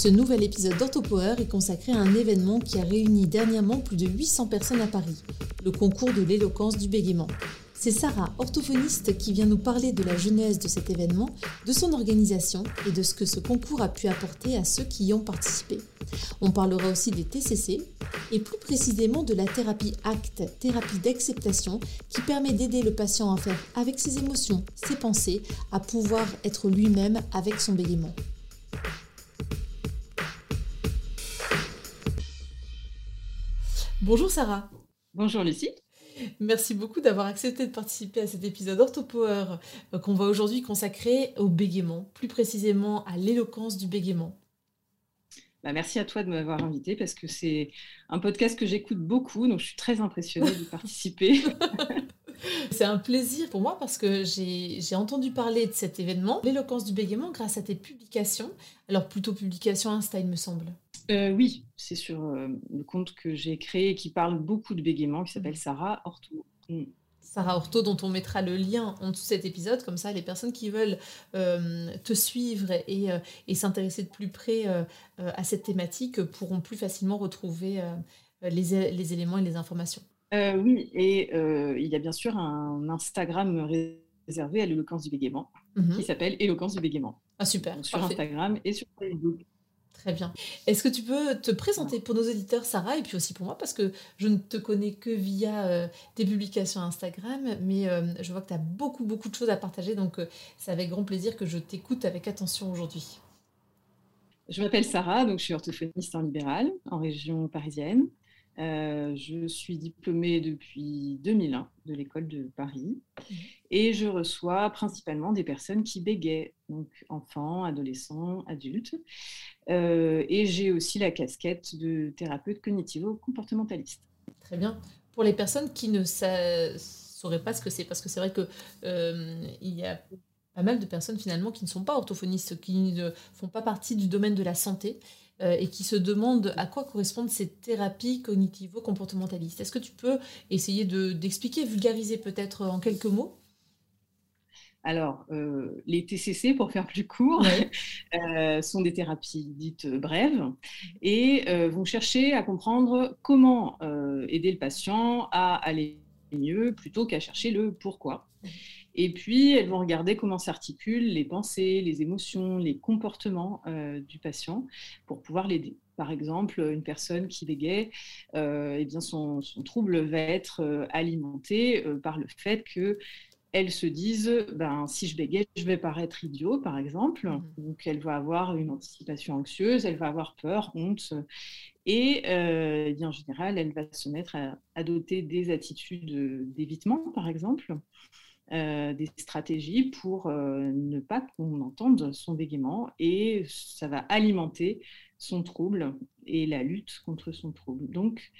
Ce nouvel épisode d'OrthoPower est consacré à un événement qui a réuni dernièrement plus de 800 personnes à Paris, le concours de l'éloquence du bégaiement. C'est Sarah, orthophoniste, qui vient nous parler de la genèse de cet événement, de son organisation et de ce que ce concours a pu apporter à ceux qui y ont participé. On parlera aussi des TCC et plus précisément de la thérapie ACT, thérapie d'acceptation, qui permet d'aider le patient à faire avec ses émotions, ses pensées, à pouvoir être lui-même avec son bégaiement. Bonjour Sarah. Bonjour Lucie. Merci beaucoup d'avoir accepté de participer à cet épisode OrthoPower euh, qu'on va aujourd'hui consacrer au bégaiement, plus précisément à l'éloquence du bégaiement. Bah, merci à toi de m'avoir invité parce que c'est un podcast que j'écoute beaucoup, donc je suis très impressionnée de participer. C'est un plaisir pour moi parce que j'ai entendu parler de cet événement, l'éloquence du bégaiement, grâce à tes publications. Alors plutôt publication Insta, il me semble. Euh, oui, c'est sur euh, le compte que j'ai créé qui parle beaucoup de bégaiement, qui s'appelle mm. Sarah Orto. Mm. Sarah Orto, dont on mettra le lien en dessous de cet épisode, comme ça les personnes qui veulent euh, te suivre et, s'intéresser de plus près à cette thématique pourront plus facilement retrouver les, éléments et les informations. oui, et il y a bien sûr un Instagram réservé à l'éloquence du bégaiement mm-hmm. qui s'appelle Éloquence du bégaiement. Ah super. sur Instagram et sur Facebook. Très bien. Est-ce que tu peux te présenter pour nos auditeurs, Sarah, et puis aussi pour moi, parce que je ne te connais que via euh, tes publications Instagram, mais euh, je vois que tu as beaucoup, beaucoup de choses à partager, donc euh, c'est avec grand plaisir que je t'écoute avec attention aujourd'hui. Je m'appelle Sarah, donc je suis orthophoniste en libéral, en région parisienne. Euh, je suis diplômée depuis 2001 de l'école de Paris mmh. et je reçois principalement des personnes qui bégayent, donc enfants, adolescents, adultes. Euh, et j'ai aussi la casquette de thérapeute cognitivo-comportementaliste. Très bien. Pour les personnes qui ne sauraient pas ce que c'est, parce que c'est vrai qu'il euh, y a pas mal de personnes finalement qui ne sont pas orthophonistes, qui ne font pas partie du domaine de la santé euh, et qui se demandent à quoi correspondent ces thérapies cognitivo-comportementalistes. Est-ce que tu peux essayer d'expliquer, vulgariser peut-être en quelques mots? Alors, euh, les TCC, pour faire plus court, euh, sont des thérapies dites brèves et vont chercher à comprendre comment aider le patient à aller mieux plutôt qu'à chercher le pourquoi. Et puis, elles vont regarder comment s'articulent les pensées, les émotions, les comportements euh, du patient pour pouvoir l'aider. Par exemple, une personne qui bégaye, euh, eh bien son, trouble va être euh, alimenté par le fait que se dise, ben, si je bégaye, je vais paraître idiot, par exemple. Mmh. Donc, elle va avoir une anticipation anxieuse, elle va avoir peur, honte. Et eh bien, en général, elle va se mettre à adopter des attitudes d'évitement, par exemple. Euh, des stratégies pour euh, ne pas qu'on entende son bégaiement et ça va alimenter son trouble et la lutte contre son trouble. Donc,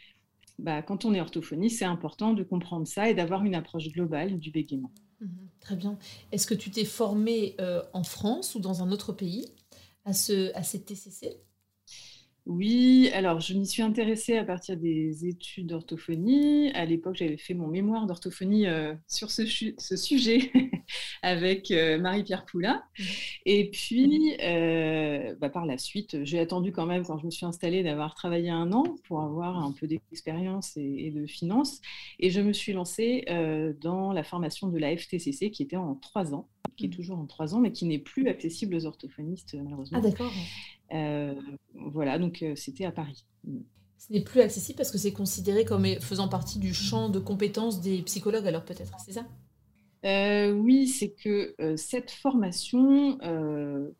bah, quand on est orthophonie, c'est important de comprendre ça et d'avoir une approche globale du bégaiement. Mhm. très bien. Est-ce que tu t'es formé euh, en France ou dans un autre pays à, ce, à cette TCC oui, alors je m'y suis intéressée à partir des études d'orthophonie. À l'époque, j'avais fait mon mémoire d'orthophonie euh, sur ce, sujet avec euh, Marie-Pierre Poula. Mmh. Et puis, euh, bah, par la suite, j'ai attendu quand même, quand je me suis installée, d'avoir travaillé un an pour avoir un peu d'expérience et, de finances. Et je me suis lancée dans la formation de la FTCC qui était en trois ans, qui est mmh. toujours en trois ans, mais qui n'est plus accessible aux orthophonistes, malheureusement. Ah, d'accord. Euh, voilà, donc euh, c'était à Paris. Ce n'est plus accessible parce que c'est considéré comme faisant partie du champ de compétences des psychologues, alors peut-être, c'est ça? Euh, oui, c'est que cette formation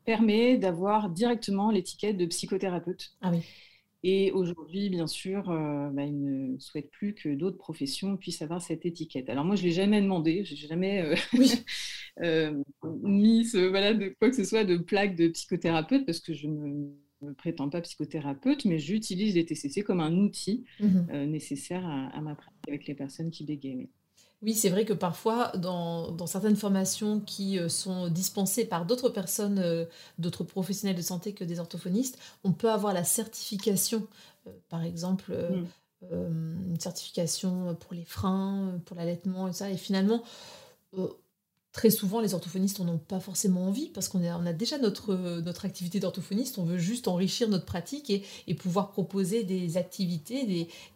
permet d'avoir directement l'étiquette de psychothérapeute. Ah oui. Et aujourd'hui, bien sûr, bah, il ne souhaite plus que d'autres professions puissent avoir cette étiquette. Alors moi, je ne l'ai jamais demandé, je n'ai jamais ni voilà, de quoi que ce soit de plaque de psychothérapeute parce que je ne me prétends pas psychothérapeute, mais j'utilise les TCC comme un outil mmh nécessaire à, ma pratique avec les personnes qui bégayent. Oui, c'est vrai que parfois, dans, certaines formations qui euh, sont dispensées par d'autres personnes, euh, d'autres professionnels de santé que des orthophonistes, on peut avoir la certification, euh, par exemple, mm. une certification pour les freins, pour l'allaitement et ça. Et finalement, très souvent, les orthophonistes n'en ont pas forcément envie parce qu'on a, déjà notre, notre activité d'orthophoniste, on veut juste enrichir notre pratique et, pouvoir proposer des activités,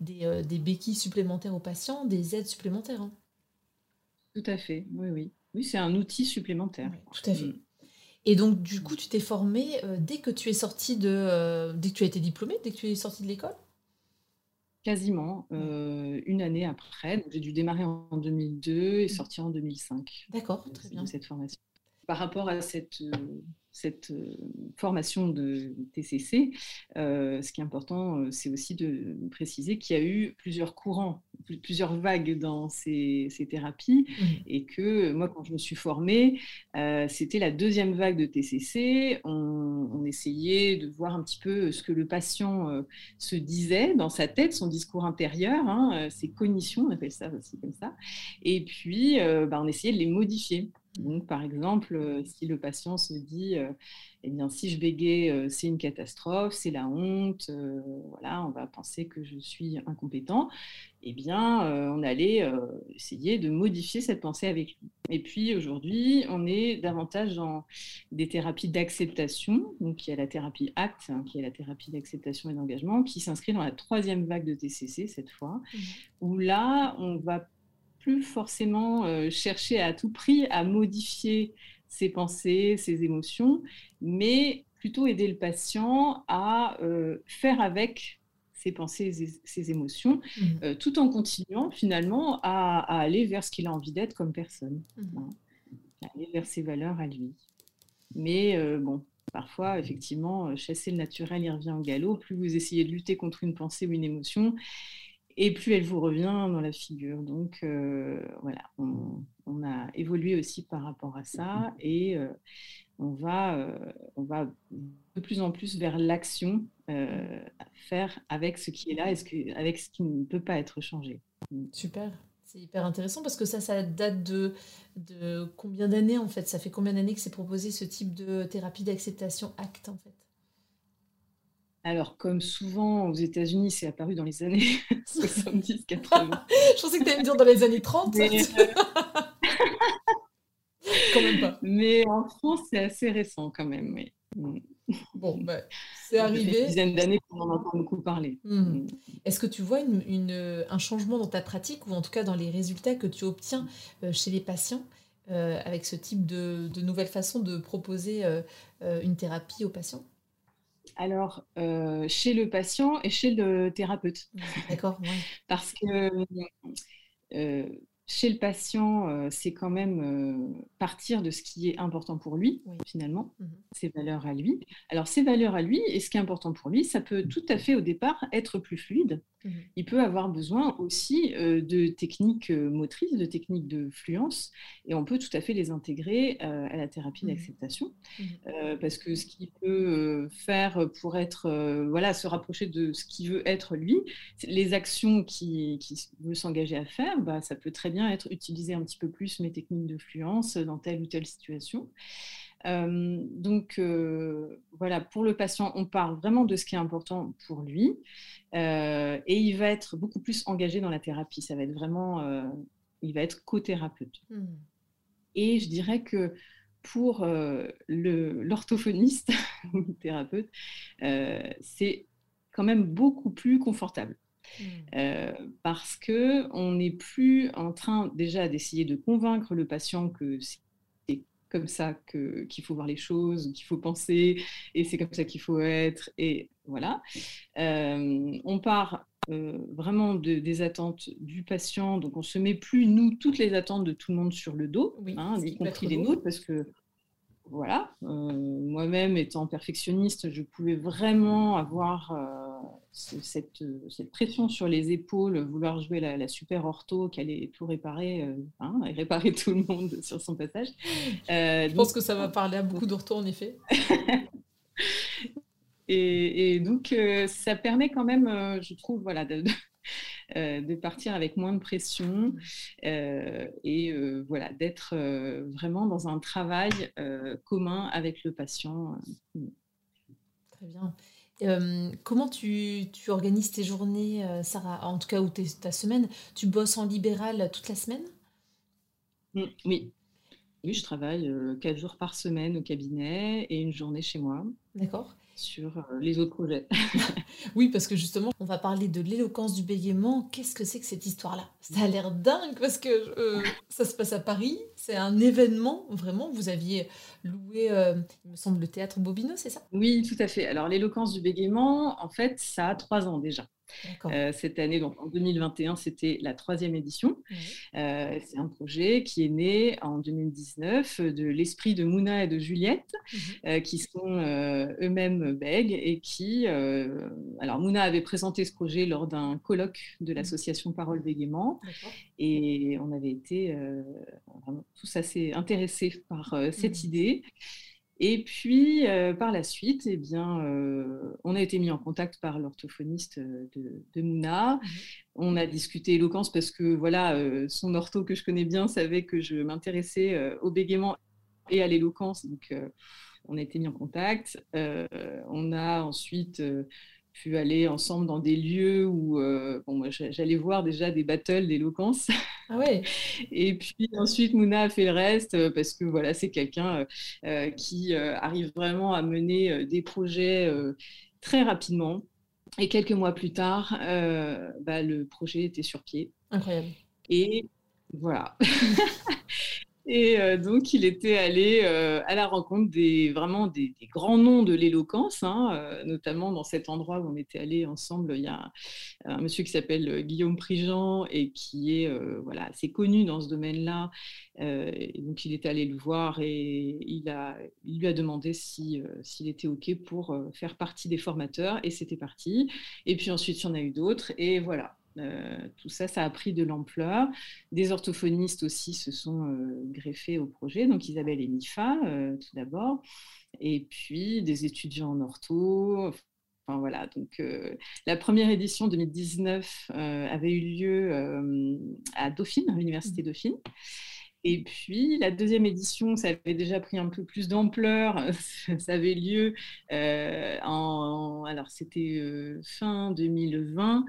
des, des, béquilles supplémentaires aux patients, des aides supplémentaires. Hein. Tout à fait, oui, oui. Oui, c'est un outil supplémentaire. tout à fait. Et donc, du coup, tu t'es formé euh, dès que tu es sorti de. Euh, dès que tu as été diplômé, dès que tu es sorti de l'école? Quasiment, euh, une année après. J'ai dû démarrer en 2002 et mm. sortir en 2005. D'accord, très bien. Cette formation. Par rapport à cette cette euh, formation de TCC, euh, ce qui est important, euh, c'est aussi de préciser qu'il y a eu plusieurs courants, plusieurs vagues dans ces, thérapies, mmh. et que moi, quand je me suis formée, c'était la deuxième vague de TCC. On, essayait de voir un petit peu ce que le patient se disait dans sa tête, son discours intérieur, hein, ses cognitions, on appelle ça aussi comme ça, et puis bah, on essayait de les modifier. Donc, par exemple, euh, si le patient se dit, euh, eh bien, si je bégaye, euh, c'est une catastrophe, c'est la honte, voilà, on va penser que je suis incompétent, eh bien, on allait essayer de modifier cette pensée avec lui. Et puis, aujourd'hui, on est davantage dans des thérapies d'acceptation. Donc, il y a la thérapie ACT, hein, qui est la thérapie d'acceptation et d'engagement, qui s'inscrit dans la troisième vague de TCC cette fois, mmh. où là, on va plus forcément euh, chercher à tout prix à modifier ses pensées, ses émotions, mais plutôt aider le patient à euh, faire avec ses pensées et ses émotions, mmh. euh, tout en continuant finalement à, aller vers ce qu'il a envie d'être comme personne, mmh. hein, aller vers ses valeurs à lui. Mais bon, parfois, effectivement, chasser le naturel, il revient au galop. Plus vous essayez de lutter contre une pensée ou une émotion, et plus elle vous revient dans la figure. Donc euh, voilà, on, a évolué aussi par rapport à ça et euh, on, va, euh, on va de plus en plus vers l'action faire avec ce qui est là et ce que, avec ce qui ne peut pas être changé. Super. C'est hyper intéressant parce que ça, ça date de, de combien d'années en fait? Ça fait combien d'années que c'est proposé ce type de thérapie d'acceptation acte en fait? Alors, comme souvent aux États-Unis, c'est apparu dans les années 70-80. Je pensais que tu allais me dire dans les années 30. Mais, euh, quand même pas. Mais en France, c'est assez récent quand même. Mm. Bon, bah, c'est arrivé. Ça fait une dizaine d'années qu'on en entend beaucoup parler. Hmm. Mm. Est-ce que tu vois une, un changement dans ta pratique ou en tout cas dans les résultats que tu obtiens euh, chez les patients euh, avec ce type de, de nouvelle façon de proposer une thérapie aux patients? Alors, euh, chez le patient et chez le thérapeute. D'accord, Parce que euh, chez le patient, euh, c'est quand même euh, partir de ce qui est important pour lui, finalement, mmh ses valeurs à lui. Alors, ses valeurs à lui, et ce qui est important pour lui, ça peut tout à fait au départ être plus fluide. Mmh Il peut avoir besoin aussi euh, de techniques motrices, de techniques de fluence, et on peut tout à fait les intégrer à la thérapie mmh d'acceptation. parce que ce qu'il peut faire pour être, voilà, se rapprocher de ce qu'il veut être lui, les actions qu'il qui veut s'engager à faire, bah, ça peut très bien être utiliser un petit peu plus mes techniques de fluence dans telle ou telle situation. Euh, donc euh, voilà, pour le patient, on parle vraiment de ce qui est important pour lui euh, et il va être beaucoup plus engagé dans la thérapie. Ça va être vraiment, il va être co-thérapeute. Hmm. Et je dirais que pour l'orthophoniste ou le thérapeute, c'est quand même beaucoup plus confortable. Mmh. Euh, parce que on n'est plus en train déjà d'essayer de convaincre le patient que c'est comme ça qu'il faut voir les choses, qu'il faut penser, et c'est comme ça qu'il faut être, et voilà. Euh, on part euh, vraiment des attentes du patient, donc on se met plus, nous, toutes les attentes de tout le monde sur le dos, hein, y compris les nôtres, parce que voilà, moi-même étant perfectionniste, je pouvais vraiment avoir cette, cette, pression sur les épaules, vouloir jouer la, super ortho, qu'elle allait tout réparer hein, et réparer tout le monde sur son passage. Je pense que ça va parler à beaucoup d'orthos en effet. et, donc, ça permet quand même, je trouve, voilà, de, euh, de partir avec moins de pression euh, et euh, voilà, d'être vraiment dans un travail commun avec le patient. Très bien. Comment tu, organises tes journées, Sarah En tout cas, ou ta semaine? Tu bosses en libéral toute la semaine? Mmh, Oui. Oui, je travaille quatre jours par semaine au cabinet et une journée chez moi. D'accord sur euh, les autres projets. oui, parce que justement, on va parler de l'éloquence du bégaiement. Qu'est-ce que c'est que cette histoire-là? Ça a l'air dingue parce que euh, ça se passe à Paris. C'est un événement, vraiment. Vous aviez loué, euh, il me semble, le théâtre Bobino, c'est ça? Oui, tout à fait. Alors, l'éloquence du bégaiement, en fait, ça a trois ans déjà. Euh, cette année, donc en 2021, c'était la troisième édition. Euh, c'est un projet qui est né en 2019 de l'esprit de Mouna et de Juliette, mhm. euh, qui sont eux-mêmes bègues et qui, alors Mouna avait présenté ce projet lors d'un colloque de mhm. l'association Parole Bégaiement et on avait été tous assez intéressés par cette mhm. idée. Et puis, euh, par la suite, eh bien, euh, on a été mis en contact par l'orthophoniste euh, de, Mouna. Mmh on a discuté éloquence parce que voilà, son ortho que je connais bien savait que je m'intéressais au bégaiement et à l'éloquence. Donc, on a été mis en contact. on a ensuite pu aller ensemble dans des lieux où bon, j'allais voir déjà des battles d'éloquence. Ah ouais. Et puis ensuite, Mouna a fait le reste euh, parce que voilà, c'est quelqu'un euh, qui arrive vraiment à mener des projets très rapidement. Et quelques mois plus tard, bah, le projet était sur pied. Incroyable. Et voilà. Et euh, donc, il était allé euh, à la rencontre des, vraiment des, grands noms de l'éloquence, hein, euh, notamment dans cet endroit où on était allé ensemble. Il y a un monsieur qui s'appelle Guillaume Prigent et qui est voilà, assez connu dans ce domaine-là. donc, il est allé le voir et il, a, il lui a demandé s'il était OK pour faire partie des formateurs. Et c'était parti. Et puis ensuite, il y en a eu d'autres. Et voilà, euh, tout ça, ça a pris de l'ampleur. Des orthophonistes aussi se sont euh, greffés au projet, donc Isabelle et Nifa euh, tout d'abord, et puis des étudiants en ortho. Enfin, voilà, donc la première édition 2019 avait eu lieu à Dauphine, à l'université mmh. Dauphine. Et puis la deuxième édition, ça avait déjà pris un peu plus d'ampleur. ça avait lieu en, alors c'était fin 2020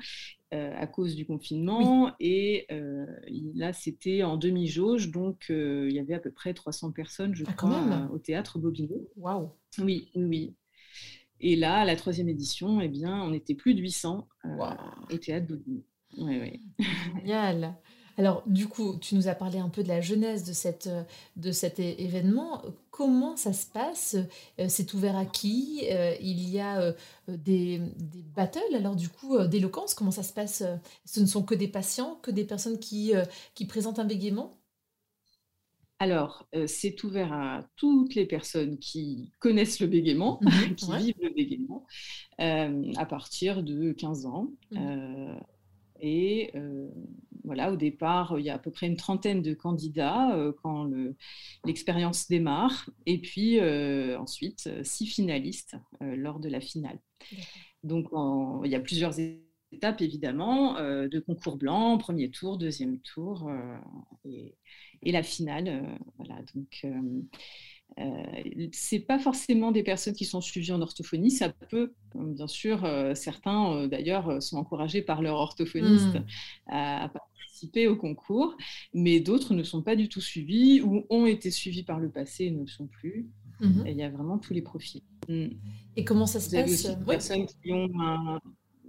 euh, à cause du confinement. Et euh, là, c'était en demi-jauge, donc euh, il y avait à peu près 300 personnes, je ah, crois, au théâtre Bobino. Waouh Oui, oui. Et là, à la troisième édition, eh bien, on était plus de 800 au théâtre Bobino. Oui, oui. Génial. Alors, du coup, tu nous as parlé un peu de la jeunesse de, cette, de cet événement. Comment ça se passe? Euh, C'est ouvert à qui? Euh, Il y a euh, des, des, battles, alors du coup, d'éloquence. Comment ça se passe? Ce ne sont que des patients, que des personnes qui, qui présentent un bégaiement alors, c'est ouvert à toutes les personnes qui connaissent le bégaiement, mhm, qui vivent le bégaiement, à partir de 15 ans. Mhm. Et euh, voilà, au départ, il y a à peu près une trentaine de candidats euh, quand l'expérience démarre. Et puis euh, ensuite, six finalistes lors de la finale. Donc, il y a plusieurs étapes, évidemment, de concours blanc, premier tour, deuxième tour et, et, la finale. voilà, donc c'est pas forcément des personnes qui sont suivies en orthophonie, ça peut, bien sûr, euh, certains euh, d'ailleurs sont encouragés par leur orthophoniste hmm. à, participer au concours, mais d'autres ne sont pas du tout suivis ou ont été suivis par le passé et ne le sont plus. Hmm. il y a vraiment tous les profils. Hmm. Et comment ça se passe Vous avez des personnes qui ont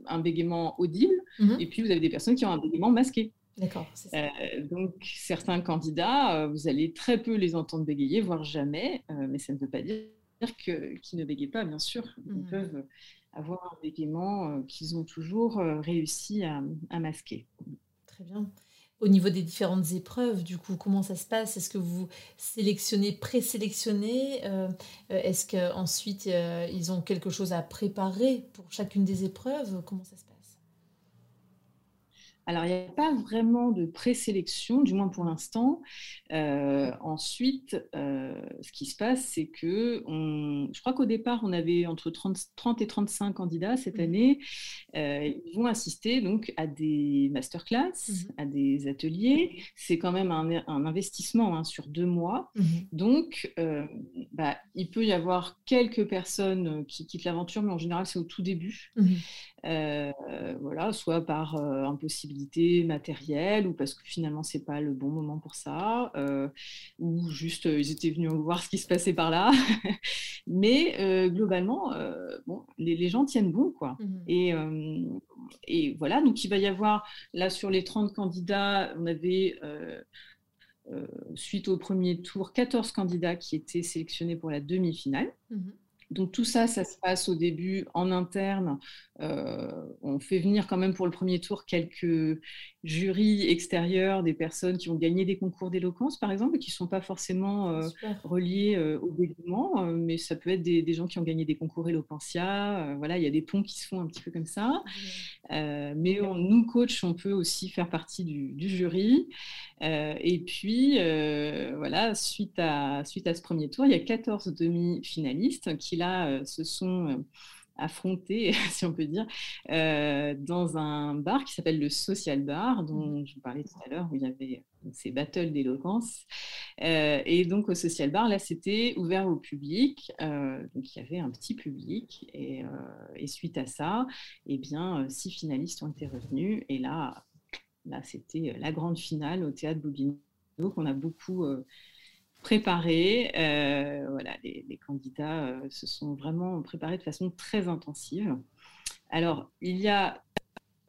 un, bégaiement audible, et puis vous avez des personnes qui ont un bégaiement masqué. D'accord. Euh, donc, certains candidats, euh, vous allez très peu les entendre bégayer, voire jamais, euh, mais ça ne veut pas dire qu'ils ne bégayent pas, bien sûr. Ils mmh. peuvent avoir un bégaiement qu'ils ont toujours réussi à, masquer. Très bien. au niveau des différentes épreuves, du coup, comment ça se passe? Est-ce que vous sélectionnez, présélectionnez euh, Est-ce qu'ensuite, ils ont quelque chose à préparer pour chacune des épreuves? Comment ça se passe? Alors, il n'y a pas vraiment de présélection, du moins pour l'instant. Euh, ensuite, euh, ce qui se passe, c'est que je crois qu'au départ, on avait entre 30, 30, et 35 candidats cette mmh. année. Euh, ils vont assister donc à des masterclass, mmh. à des ateliers. C'est quand même un, investissement hein, sur deux mois. Mmh. Donc, bah, il peut y avoir quelques personnes qui quittent l'aventure, mais en général, c'est au tout début. Voilà, soit par euh, impossibilité matérielle ou parce que finalement c'est pas le bon moment pour ça, euh, ou juste ils étaient venus voir ce qui se passait par là. Mais globalement, bon, les, gens tiennent bon, quoi. Mmh et, et, voilà, donc il va y avoir là sur les 30 candidats, on avait suite au premier tour 14 candidats qui étaient sélectionnés pour la demi-finale. Mmh donc tout ça, ça se passe au début en interne. Euh, on fait venir quand même pour le premier tour quelques jurys extérieurs, des personnes qui ont gagné des concours d'éloquence, par exemple, qui ne sont pas forcément euh, reliés euh, au bégaiement, mais ça peut être des, gens qui ont gagné des concours éloquentia. voilà, il y a des ponts qui se font un petit peu comme ça. mais nous, coachs, on peut aussi faire partie du, du jury. et puis, voilà, suite à, suite à ce premier tour, il y a 14 demi-finalistes qui là se sont euh, affrontés, si on peut dire, euh, dans un bar qui s'appelle le Social Bar, dont je vous parlais tout à l'heure, où il y avait ces battles d'éloquence. et donc au Social Bar, là, c'était ouvert au public. donc il y avait un petit public. Et, suite à ça, eh bien, six finalistes ont été revenus. Et là, là c'était la grande finale au théâtre Bobino qu'on a beaucoup préparés. Euh, voilà, les, candidats euh, se sont vraiment préparés de façon très intensive. Alors, il y a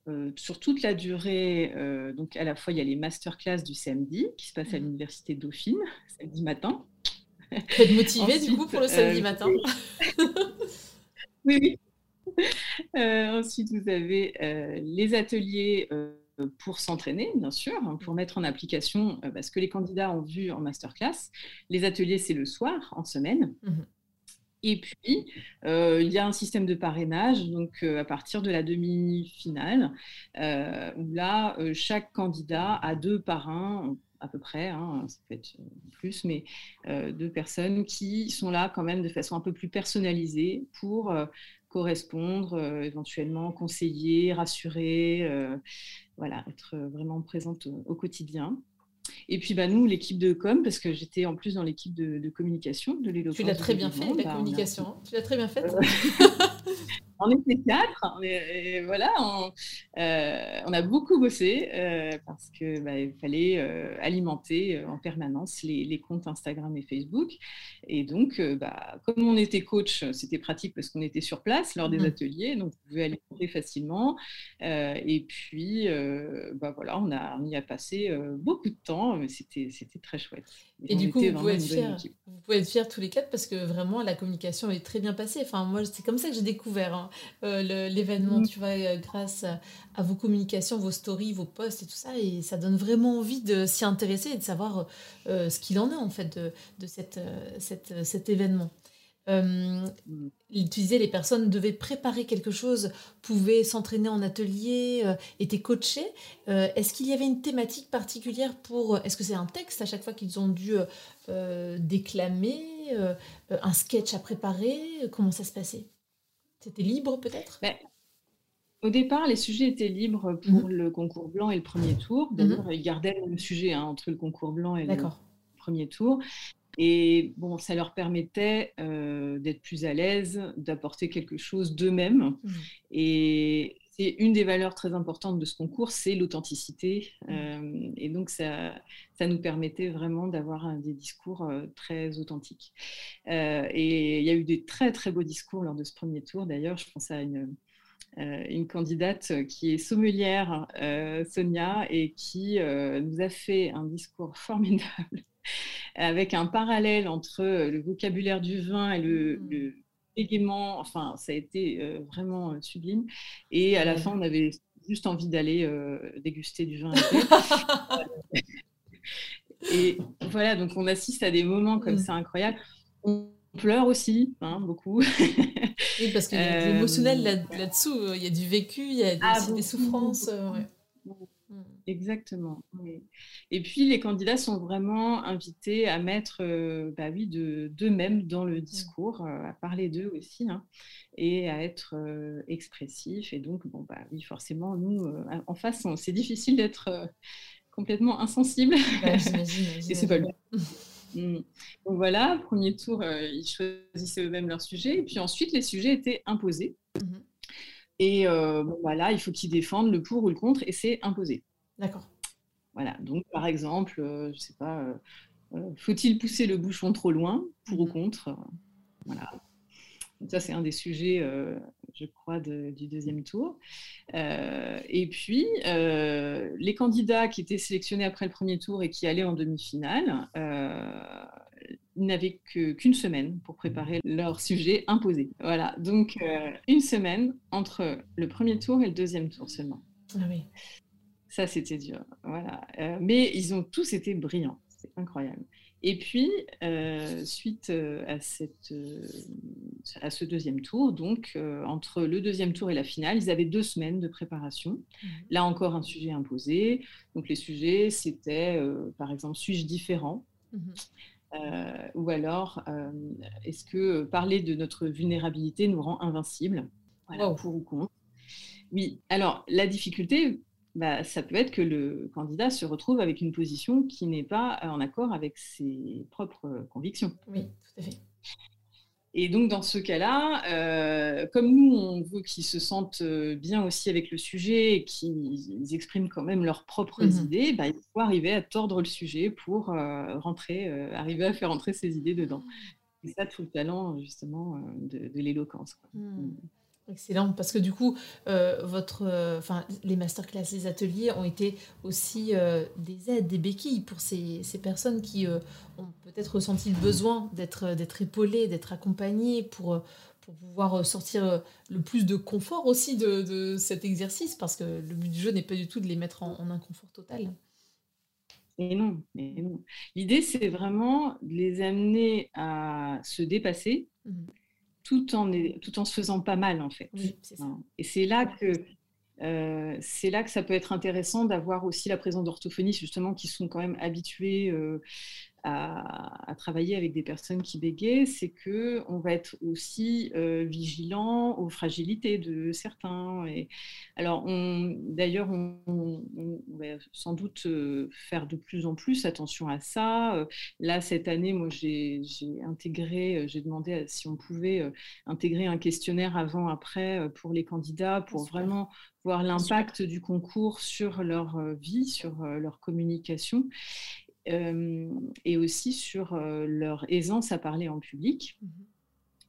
euh, sur toute la durée, donc à la fois il y a les masterclass du samedi qui se passent à mmh. l'université Dauphine, samedi matin. Vous êtes motivé du coup pour le samedi matin Oui, oui. ensuite, vous avez les ateliers pour s'entraîner, bien sûr, hein, pour mettre en application euh, bah, ce que les candidats ont vu en masterclass. Les ateliers, c'est le soir, en semaine. Mmh Et puis, euh, il y a un système de parrainage, donc euh, à partir de la demi-finale, où là, chaque candidat a deux parrains, à peu près, hein, ça peut être plus, mais deux personnes qui sont là quand même de façon un peu plus personnalisée pour correspondre, éventuellement conseiller, rassurer, voilà, être vraiment présente au, quotidien. Et puis bah, nous, l'équipe de com, parce que j'étais en plus dans l'équipe de, communication de l'éloquence. Tu l'as très bien fait, la bah, communication. Tu l'as très bien faite. On était quatre, et, voilà, on, euh, on, a beaucoup bossé euh, parce qu'il bah, fallait euh, alimenter en permanence les, les, comptes Instagram et Facebook. Et donc, bah, comme on était coach, c'était pratique parce qu'on était sur place lors des mmh. ateliers, donc on pouvait alimenter facilement. et puis, bah, voilà, on, a, on y a passé beaucoup de temps, mais c'était très chouette. Et, du coup, vous pouvez, être fiers, vous pouvez être fiers tous les quatre parce que vraiment, la communication est très bien passée. Enfin, moi, c'est comme ça que j'ai découvert hein, euh, l'événement, tu vois, euh, grâce à, vos communications, vos stories, vos posts et tout ça. Et ça donne vraiment envie de s'y intéresser et de savoir euh, ce qu'il en est, en fait, de, de cette, cette, cet événement. Euh, les personnes devaient préparer quelque chose, pouvaient s'entraîner en atelier, étaient coachées. Est-ce qu'il y avait une thématique particulière pour... Est-ce que c'est un texte à chaque fois qu'ils ont dû déclamer, un sketch à préparer? Comment ça se passait? C'était libre peut-être? Ben, Au départ, les sujets étaient libres pour mhm. le concours blanc et le premier tour. Mhm. D'ailleurs, ils gardaient le sujet hein, entre le concours blanc et le premier tour. Et bon, ça leur permettait euh, d'être plus à l'aise, d'apporter quelque chose d'eux-mêmes. Mmh. Et c'est une des valeurs très importantes de ce concours, c'est l'authenticité. Mmh. Euh, et donc, ça, ça nous permettait vraiment d'avoir des discours euh, très authentiques. et il y a eu des très, très beaux discours lors de ce premier tour. D'ailleurs, je pense à une, une candidate qui est sommelière, Sonia, et qui nous a fait un discours formidable avec un parallèle entre euh, le vocabulaire du vin et le, mmh. Le Enfin, ça a été euh, vraiment euh, sublime. Et à la fin, on avait juste envie d'aller déguster du vin. et voilà, donc on assiste à des moments comme mm. ça incroyables. On pleure aussi, hein, beaucoup. oui, parce qu'il y a de l'émotionnel là-dessous. il y a du vécu, il y a des, ah, souffrances. Exactement. Et puis les candidats sont vraiment invités à mettre, euh, bah oui, d'eux-mêmes dans le discours, euh, à parler d'eux aussi, hein, et à être euh, expressifs. Et donc, bon, bah oui, forcément, nous, en face, c'est difficile d'être complètement insensible. Bah, et c'est pas le mmh. Donc voilà, premier tour, ils choisissaient eux-mêmes leur sujet. Et puis ensuite, les sujets étaient imposés. Mmh et bon, voilà, il faut qu'ils défendent le pour ou le contre, et c'est imposé. D'accord. Voilà, donc par exemple, euh, je sais pas, euh, euh, faut-il pousser le bouchon trop loin, pour ou mhm. contre? Voilà. ça, c'est un des sujets, je crois, du deuxième tour. et puis, les candidats qui étaient sélectionnés après le premier tour et qui allaient en demi-finale, n'avaient qu'une semaine pour préparer leur sujet imposé. Voilà, donc une semaine entre le premier tour et le deuxième tour seulement. Ah oui. Ça, c'était dur. Voilà. Euh, mais ils ont tous été brillants. C'est incroyable. Et puis, euh, suite euh, à, cette, à ce deuxième tour, donc entre le deuxième tour et la finale, ils avaient deux semaines de préparation. Mmh. Là encore, un sujet imposé. Donc, les sujets, c'était, par exemple, suis-je différent? Mmh. Ou alors, est-ce que parler de notre vulnérabilité nous rend invincibles? Voilà, Pour ou contre Oui, alors la difficulté, bah, ça peut être que le candidat se retrouve avec une position qui n'est pas en accord avec ses propres convictions. Oui, tout à fait. Et donc, dans ce cas-là, euh, comme nous, on veut qu'ils se sentent euh, bien aussi avec le sujet et qu'ils expriment quand même leurs propres mmh idées, bah, il faut arriver à tordre le sujet pour euh, rentrer, arriver à faire entrer ses idées dedans. C'est ça tout le talent, justement, de, l'éloquence. Mmh. Excellent, parce que du coup, euh, votre, euh, les masterclass, les ateliers ont été aussi euh, des aides, des béquilles pour ces, ces personnes qui ont peut-être ressenti le besoin d'être, d'être épaulées, d'être accompagnées pour, pour pouvoir sortir le plus de confort aussi de, de, cet exercice, parce que le but du jeu n'est pas du tout de les mettre en, inconfort total. Et non, et non. L'idée, c'est vraiment de les amener à se dépasser. Mmh tout en, tout en se faisant pas mal, en fait. Hein. Et c'est là que euh, c'est là que ça peut être intéressant d'avoir aussi la présence d'orthophonistes justement qui sont quand même habitués euh, à, travailler avec des personnes qui bégayent, c'est que on va être aussi euh, vigilant aux fragilités de certains. Et alors, d'ailleurs, on, va sans doute euh, faire de plus en plus attention à ça. Euh, là, cette année, moi, j'ai intégré, j'ai demandé si on pouvait intégrer un questionnaire avant-après pour les candidats, pour vraiment voir l'impact du concours sur leur vie, sur leur communication. Euh, et aussi sur euh, leur aisance à parler en public.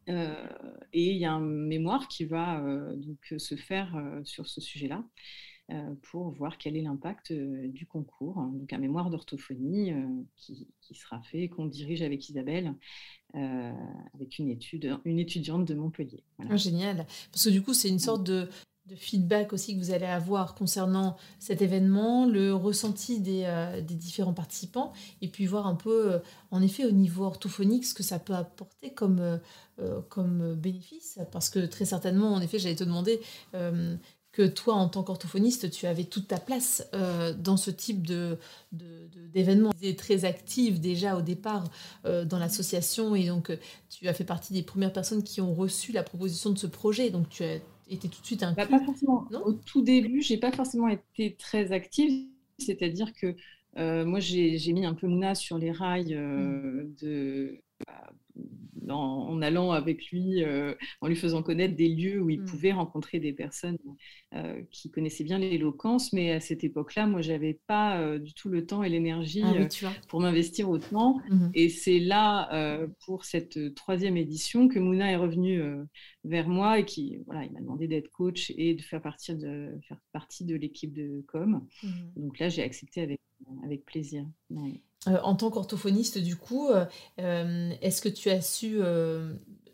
Euh, et il y a un mémoire qui va donc se faire sur ce sujet-là pour voir quel est l'impact du concours. Donc un mémoire d'orthophonie qui, sera fait, qu'on dirige avec Isabelle, avec une, étude, une étudiante de Montpellier. Ah, génial. Parce que du coup, c'est une sorte de, de feedback aussi que vous allez avoir concernant cet événement, le ressenti des, euh, différents participants, et puis voir un peu, euh, en effet, au niveau orthophonique, ce que ça peut apporter comme, euh, comme bénéfice. Parce que très certainement, en effet, j'allais te demander que toi, en tant qu'orthophoniste, tu avais toute ta place dans ce type de, d'événement. Tu es très active déjà au départ dans l'association, et donc tu as fait partie des premières personnes qui ont reçu la proposition de ce projet. Donc tu as était tout de suite un bah, pas forcément. Au tout début, j'ai pas forcément été très active, c'est-à-dire que euh, moi, j'ai mis un peu Mouna sur les rails euh, mmh. de, bah, en, allant avec lui, euh, en lui faisant connaître des lieux où il mmh. pouvait rencontrer des personnes euh, qui connaissaient bien l'éloquence. Mais à cette époque-là, moi, j'avais pas euh, du tout le temps et l'énergie ah pour m'investir autant. Mmh. Et c'est là, pour cette troisième édition, que Mouna est revenu vers moi et qui, voilà, il m'a demandé d'être coach et de faire, partie de, faire partie de l'équipe de com. Mmh. Donc là, j'ai accepté avec, avec plaisir. Euh, en tant qu'orthophoniste, du coup, euh, euh, est-ce que tu as su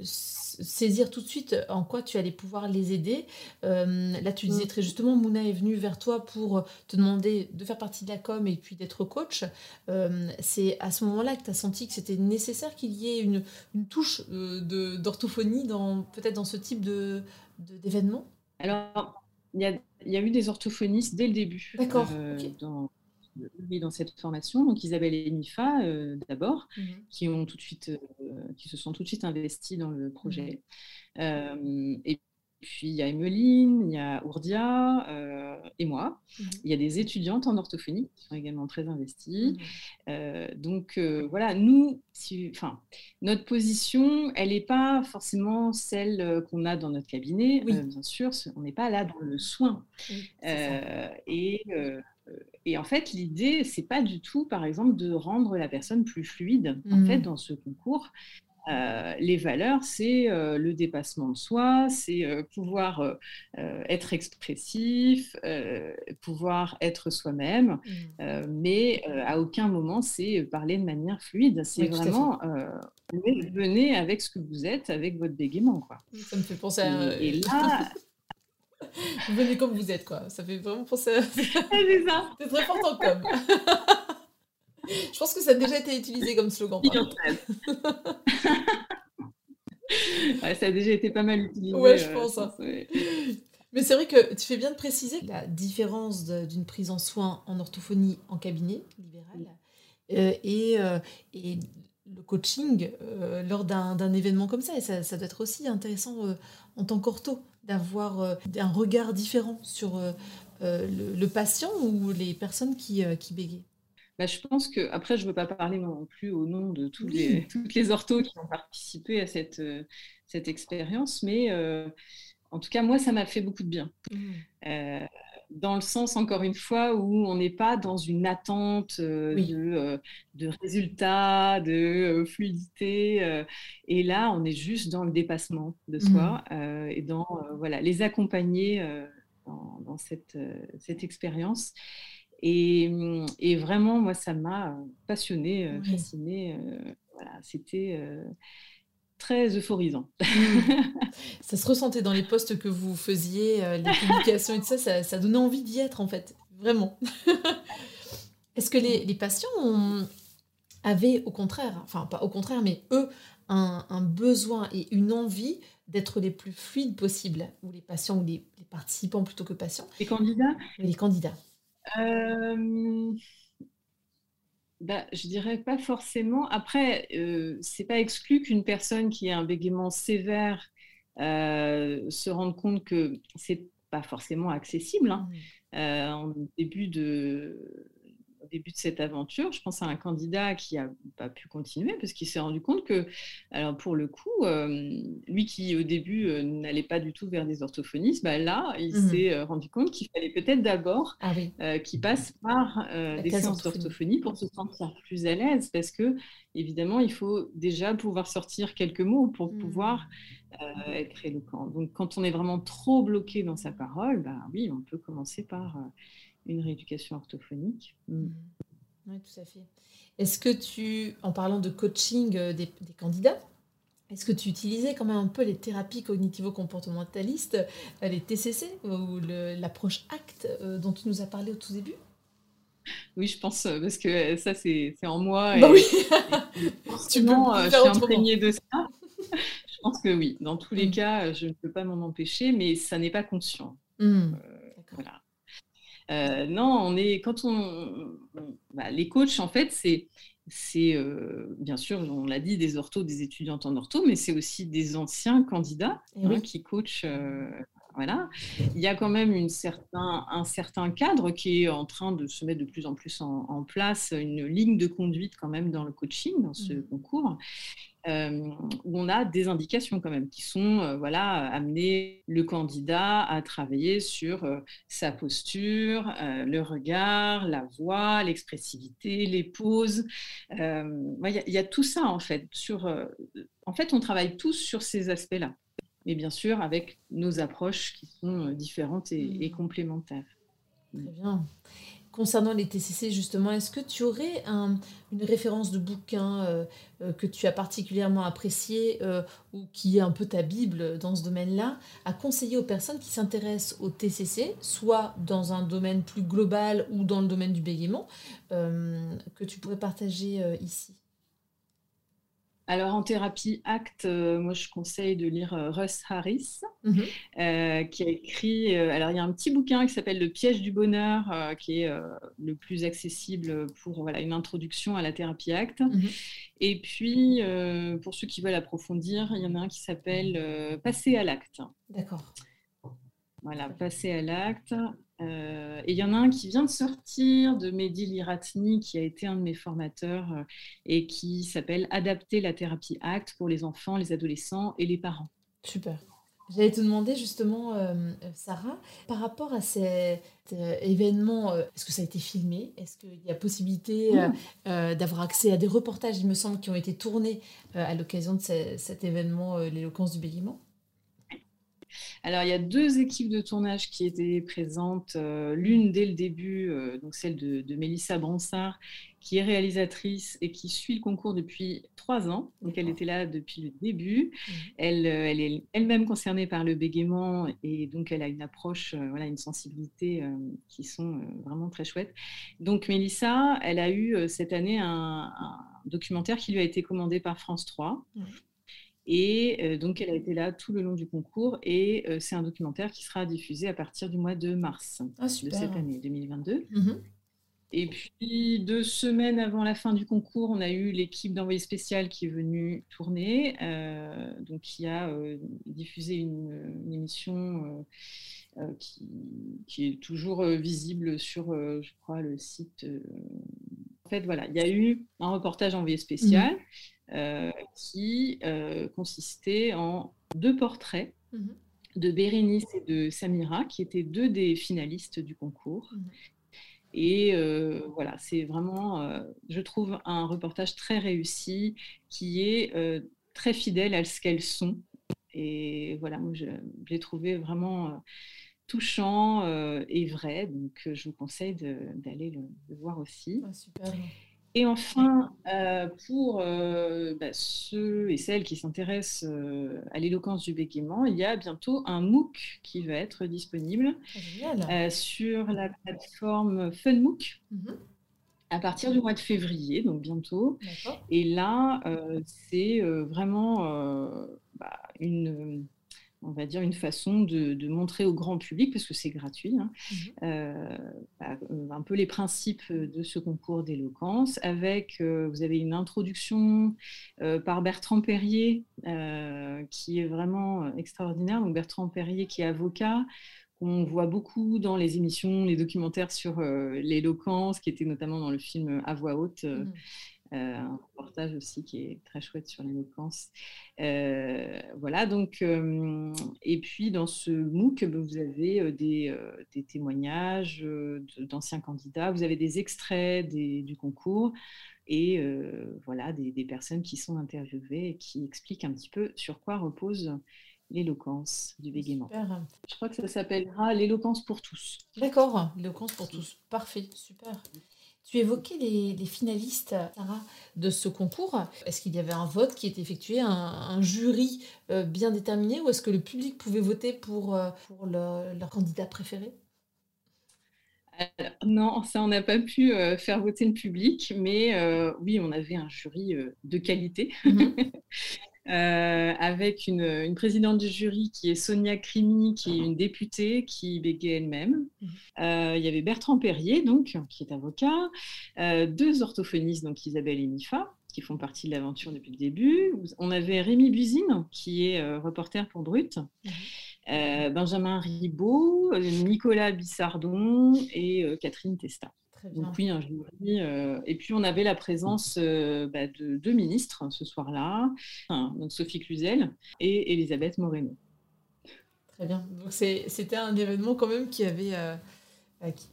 saisir tout de suite en quoi tu allais pouvoir les aider. là, tu disais mm. très justement, Mouna est venue vers toi pour te demander de faire partie de la com et puis d'être coach. c'est à ce moment-là que tu as senti que c'était nécessaire qu'il y ait une, touche d'orthophonie dans peut-être dans ce type de d'événement? Alors, il y a, y a, eu des orthophonistes dès le début. D'accord. dans, dans cette formation. Donc Isabelle et Nifa euh, d'abord, mhm. qui ont tout de suite, euh, qui se sont tout de suite investis dans le projet. Mhm. Euh, et puis il y a Emeline, il y a Ourdia et moi. Mhm. Il y a des étudiantes en orthophonie qui sont également très investies. donc voilà, nous, si, enfin, notre position, elle n'est pas forcément celle qu'on a dans notre cabinet. bien sûr, on n'est pas là dans le soin. et et en fait, l'idée, c'est pas du tout, par exemple, de rendre la personne plus fluide. En fait, mmh. dans ce concours, euh, les valeurs, c'est euh, le dépassement de soi, c'est euh, pouvoir être expressif, pouvoir être soi-même, mmh. mais à aucun moment c'est parler de manière fluide. C'est vraiment venez avec ce que vous êtes, avec votre bégaiement. Quoi. Ça me fait penser à. et là. Venez comme vous êtes, quoi. Ça fait vraiment penser à... C'est ça. C'est très fort en com. Je pense que ça a déjà été utilisé comme slogan. ouais, ça a déjà été pas mal utilisé. Ouais, je euh, pense. Hein. Mais c'est vrai que tu fais bien de préciser la différence d'une prise en soin en orthophonie en cabinet libéral euh, et, euh, et, le coaching lors d'un événement comme ça. Et ça, ça, doit être aussi intéressant en tant qu'ortho d'avoir euh, un regard différent sur euh, euh, le, patient ou les personnes qui, qui bah, je pense que, après, je ne veux pas parler non plus au nom de tous les, toutes les orthos qui ont participé à cette, cette expérience, mais en tout cas, moi, ça m'a fait beaucoup de bien. Mmh dans le sens, encore une fois, où on n'est pas dans une attente euh, de, euh, de, résultats, de euh, fluidité. et là, on est juste dans le dépassement de soi mmh. et dans voilà, les accompagner dans, cette, cette expérience. Et, et, vraiment, moi, ça m'a passionné, fasciné. voilà, c'était très euphorisant. ça se ressentait dans les postes que vous faisiez, euh, les publications et tout ça, ça, donnait envie d'y être en fait, vraiment. Est-ce que les, patients avaient au contraire, enfin pas au contraire, mais eux, un, besoin et une envie d'être les plus fluides possibles, ou les patients ou les, participants plutôt que patients? Les candidats? Les candidats. Euh, bah, je dirais pas forcément. Après, euh, c'est pas exclu qu'une personne qui a un bégaiement sévère euh, se rende compte que c'est pas forcément accessible. Hein. Mmh. Euh, en début de, début de cette aventure, je pense à un candidat qui n'a pas pu continuer parce qu'il s'est rendu compte que, alors pour le coup, euh, lui qui au début euh, n'allait pas du tout vers des orthophonistes, bah là, il mmh s'est euh, rendu compte qu'il fallait peut-être d'abord ah qu'il passe par des séances d'orthophonie pour se sentir plus à l'aise parce que, évidemment, il faut déjà pouvoir sortir quelques mots pour mmh. pouvoir être éloquent. Donc, quand on est vraiment trop bloqué dans sa parole, bah oui, on peut commencer par une rééducation orthophonique. Mm. Mm. Oui, tout à fait. Est-ce que tu, en parlant de coaching euh, des, candidats, est-ce que tu utilisais quand même un peu les thérapies cognitivo-comportementalistes, euh, les TCC ou l'approche ACT euh, dont tu nous as parlé au tout début? Oui, je pense, parce que ça, c'est en moi. Bah oui. tu peux je suis imprégnée de ça. je pense que oui, dans tous les mm. cas, je ne peux pas m'en empêcher, mais ça n'est pas conscient. voilà. Euh, non, on est quand on, bah, les coachs en fait c'est c'est euh, bien sûr, on l'a dit, des orthos, des étudiantes en ortho, mais c'est aussi des anciens candidats qui coachent. Voilà. Il y a quand même une certain, un certain cadre qui est en train de se mettre de plus en plus en, place, une ligne de conduite quand même dans le coaching, dans ce mmh. concours. Euh, où on a des indications quand même qui sont euh, voilà amener le candidat à travailler sur euh, sa posture, le regard, la voix, l'expressivité, les poses. Il y, a tout ça en fait. Sur, en fait, on travaille tous sur ces aspects-là, mais bien sûr avec nos approches qui sont différentes et, et mmh. complémentaires. Très bien. concernant les TCC, justement, est-ce que tu aurais une référence de bouquin euh, euh, que tu as particulièrement apprécié euh, ou qui est un peu ta Bible dans ce domaine-là, à conseiller aux personnes qui s'intéressent au TCC, soit dans un domaine plus global ou dans le domaine du bégaiement, que tu pourrais partager ici? Alors en thérapie ACT, euh, moi je conseille de lire euh, Russ Harris, mhm. euh, qui a écrit. alors il y a un petit bouquin qui s'appelle Le piège du bonheur, qui est le plus accessible pour voilà, une introduction à la thérapie ACT. Mhm. Et puis pour ceux qui veulent approfondir, il y en a un qui s'appelle Passer à l'acte. D'accord. Voilà, Passer à l'acte. Euh, et il y en a un qui vient de sortir de Mehdi Liratni, qui a été un de mes formateurs euh, et qui s'appelle Adapter la thérapie ACT pour les enfants, les adolescents et les parents. Super. J'allais te demander justement, euh, Sarah, par rapport à cet événement, est-ce que ça a été filmé? Est-ce qu'il y a possibilité d'avoir accès à des reportages, il me semble, qui ont été tournés à l'occasion de cet événement, l'éloquence du bégaiement? Alors, il y a deux équipes de tournage qui étaient présentes. Euh, l'une dès le début, euh, donc celle de, Mélissa Bransard, qui est réalisatrice et qui suit le concours depuis trois ans. Donc, elle était là depuis le début. Mmh. Elle, euh, elle est elle-même concernée par le bégaiement et donc elle a une approche, voilà, une sensibilité qui sont vraiment très chouettes. Donc, Mélissa, elle a eu cette année un, documentaire qui lui a été commandé par France 3. Et euh, donc, elle a été là tout le long du concours. Et euh, c'est un documentaire qui sera diffusé à partir du mois de mars ah, de cette année 2022. Mhm. Et puis, deux semaines avant la fin du concours, on a eu l'équipe d'envoyé spécial qui est venue tourner, euh, donc qui a diffusé une, émission qui, est toujours visible sur, je crois, le site. Fait, voilà, il y a eu un reportage envoyé spécial. Mhm. Euh, qui euh, consistait en deux portraits mhm. de Bérénice et de Samira, qui étaient deux des finalistes du concours. Mhm. Et euh, voilà, c'est vraiment, je trouve, un reportage très réussi qui est très fidèle à ce qu'elles sont. Et voilà, moi, je, l'ai trouvé vraiment touchant et vrai. Donc, je vous conseille d'aller le, voir aussi. Ah, super. Et enfin, euh, pour euh, bah, ceux et celles qui s'intéressent euh, à l'éloquence du bégaiement, il y a bientôt un MOOC qui va être disponible sur la plateforme FunMOOC. Mhm. à partir du mois de février, donc bientôt. Et là, c'est vraiment bah, une, on va dire, une façon de, montrer au grand public, parce que c'est gratuit, hein, mhm. euh, bah, euh, un peu les principes de ce concours d'éloquence, avec, euh, vous avez une introduction par Bertrand Perrier, qui est vraiment extraordinaire. Donc Bertrand Perrier, qui est avocat, qu'on voit beaucoup dans les émissions, les documentaires sur l'éloquence, qui était notamment dans le film À voix haute. Mhm. Euh, un reportage aussi qui est très chouette sur l'éloquence. Euh, voilà, donc, euh, et puis dans ce MOOC, ben, vous avez des, témoignages d'anciens candidats, vous avez des extraits du concours et voilà, des, personnes qui sont interviewées et qui expliquent un petit peu sur quoi repose l'éloquence du bégaiement. Je crois que ça s'appellera l'éloquence pour tous. D'accord, l'éloquence pour tous. Parfait, super. Tu évoquais les, finalistes, Sarah, de ce concours. Est-ce qu'il y avait un vote qui était effectué, un, jury euh, bien déterminé, ou est-ce que le public pouvait voter pour, euh, pour leur candidat préféré? Non, ça, on n'a pas pu euh, faire voter le public, mais oui, on avait un jury de qualité. Mhm. Euh, avec une, présidente du jury qui est Sonia Crimi, qui est une députée qui bégait elle-même. Mhm. Euh, il y avait Bertrand Perrier, donc, qui est avocat, euh, deux orthophonistes, donc Isabelle et Nifa, qui font partie de l'aventure depuis le début. On avait Rémi Buzine, qui est reporter pour Brut. Mhm. Benjamin Ribaud, Nicolas Bissardon et Catherine Testa. Donc oui, un jury. Euh, et puis on avait la présence euh, bah, de deux ministres hein, ce soir-là, donc Sophie Cluzel et Elisabeth Moreno. Très bien. Donc c'était un événement quand même qui avait euh, qui,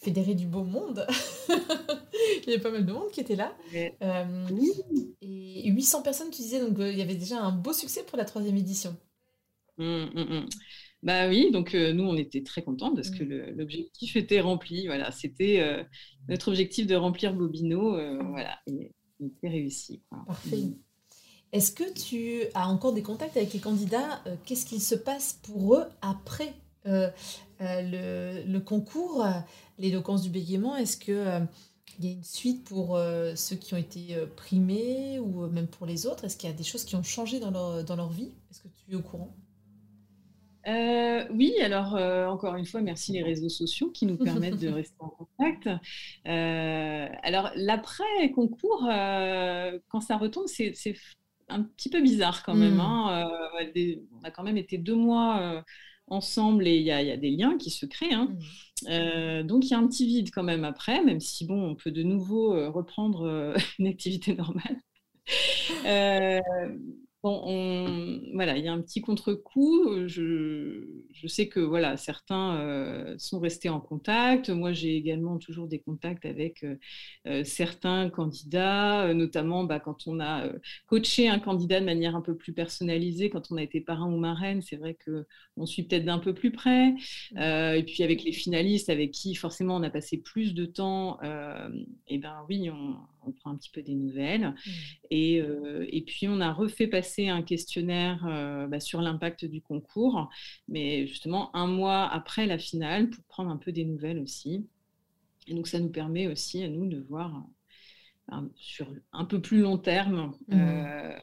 fédérait du beau monde. il y avait pas mal de monde qui était là. Et 800 personnes, tu disais, donc il y avait déjà un beau succès pour la troisième édition. Mmh, mmh, mmh. Bah oui, donc nous, on était très contents parce que mmh. l'objectif était rempli. Voilà, c'était notre objectif de remplir Bobino. voilà, et il était réussi. Parfait. Mmh. Est-ce que tu as encore des contacts avec les candidats Qu'est-ce qu'il se passe pour eux après le, le, concours, l'éloquence du bégaiement? Est-ce que il y a une suite pour euh, ceux qui ont été euh, primés ou euh, même pour les autres? Est-ce qu'il y a des choses qui ont changé dans leur, dans leur vie? Est-ce que tu es au courant? Oui, alors encore une fois, merci les réseaux sociaux qui nous permettent de rester en contact. alors l'après-concours, quand ça retombe, c'est un petit peu bizarre quand même. Hmm. Hein. on a quand même été deux mois ensemble et il y, a des liens qui se créent. Hein. Euh, donc il y a un petit vide quand même après, même si bon, on peut de nouveau euh, reprendre euh, une activité normale. Voilà, il y a un petit contre-coup. Je, je, sais que voilà, certains euh, sont restés en contact. Moi, j'ai également toujours des contacts avec euh, euh, certains candidats, notamment bah, quand on a coaché un candidat de manière un peu plus personnalisée, quand on a été parrain ou marraine, c'est vrai qu'on suit peut-être d'un peu plus près. et puis avec les finalistes, avec qui forcément on a passé plus de temps, et ben oui, on, on prend un petit peu des nouvelles. Mmh. Et, et, puis, on a refait passer un questionnaire euh, bah, sur l'impact du concours, mais justement un mois après la finale, pour prendre un peu des nouvelles aussi. Et donc, ça nous permet aussi à nous de voir euh, sur un peu plus long terme mmh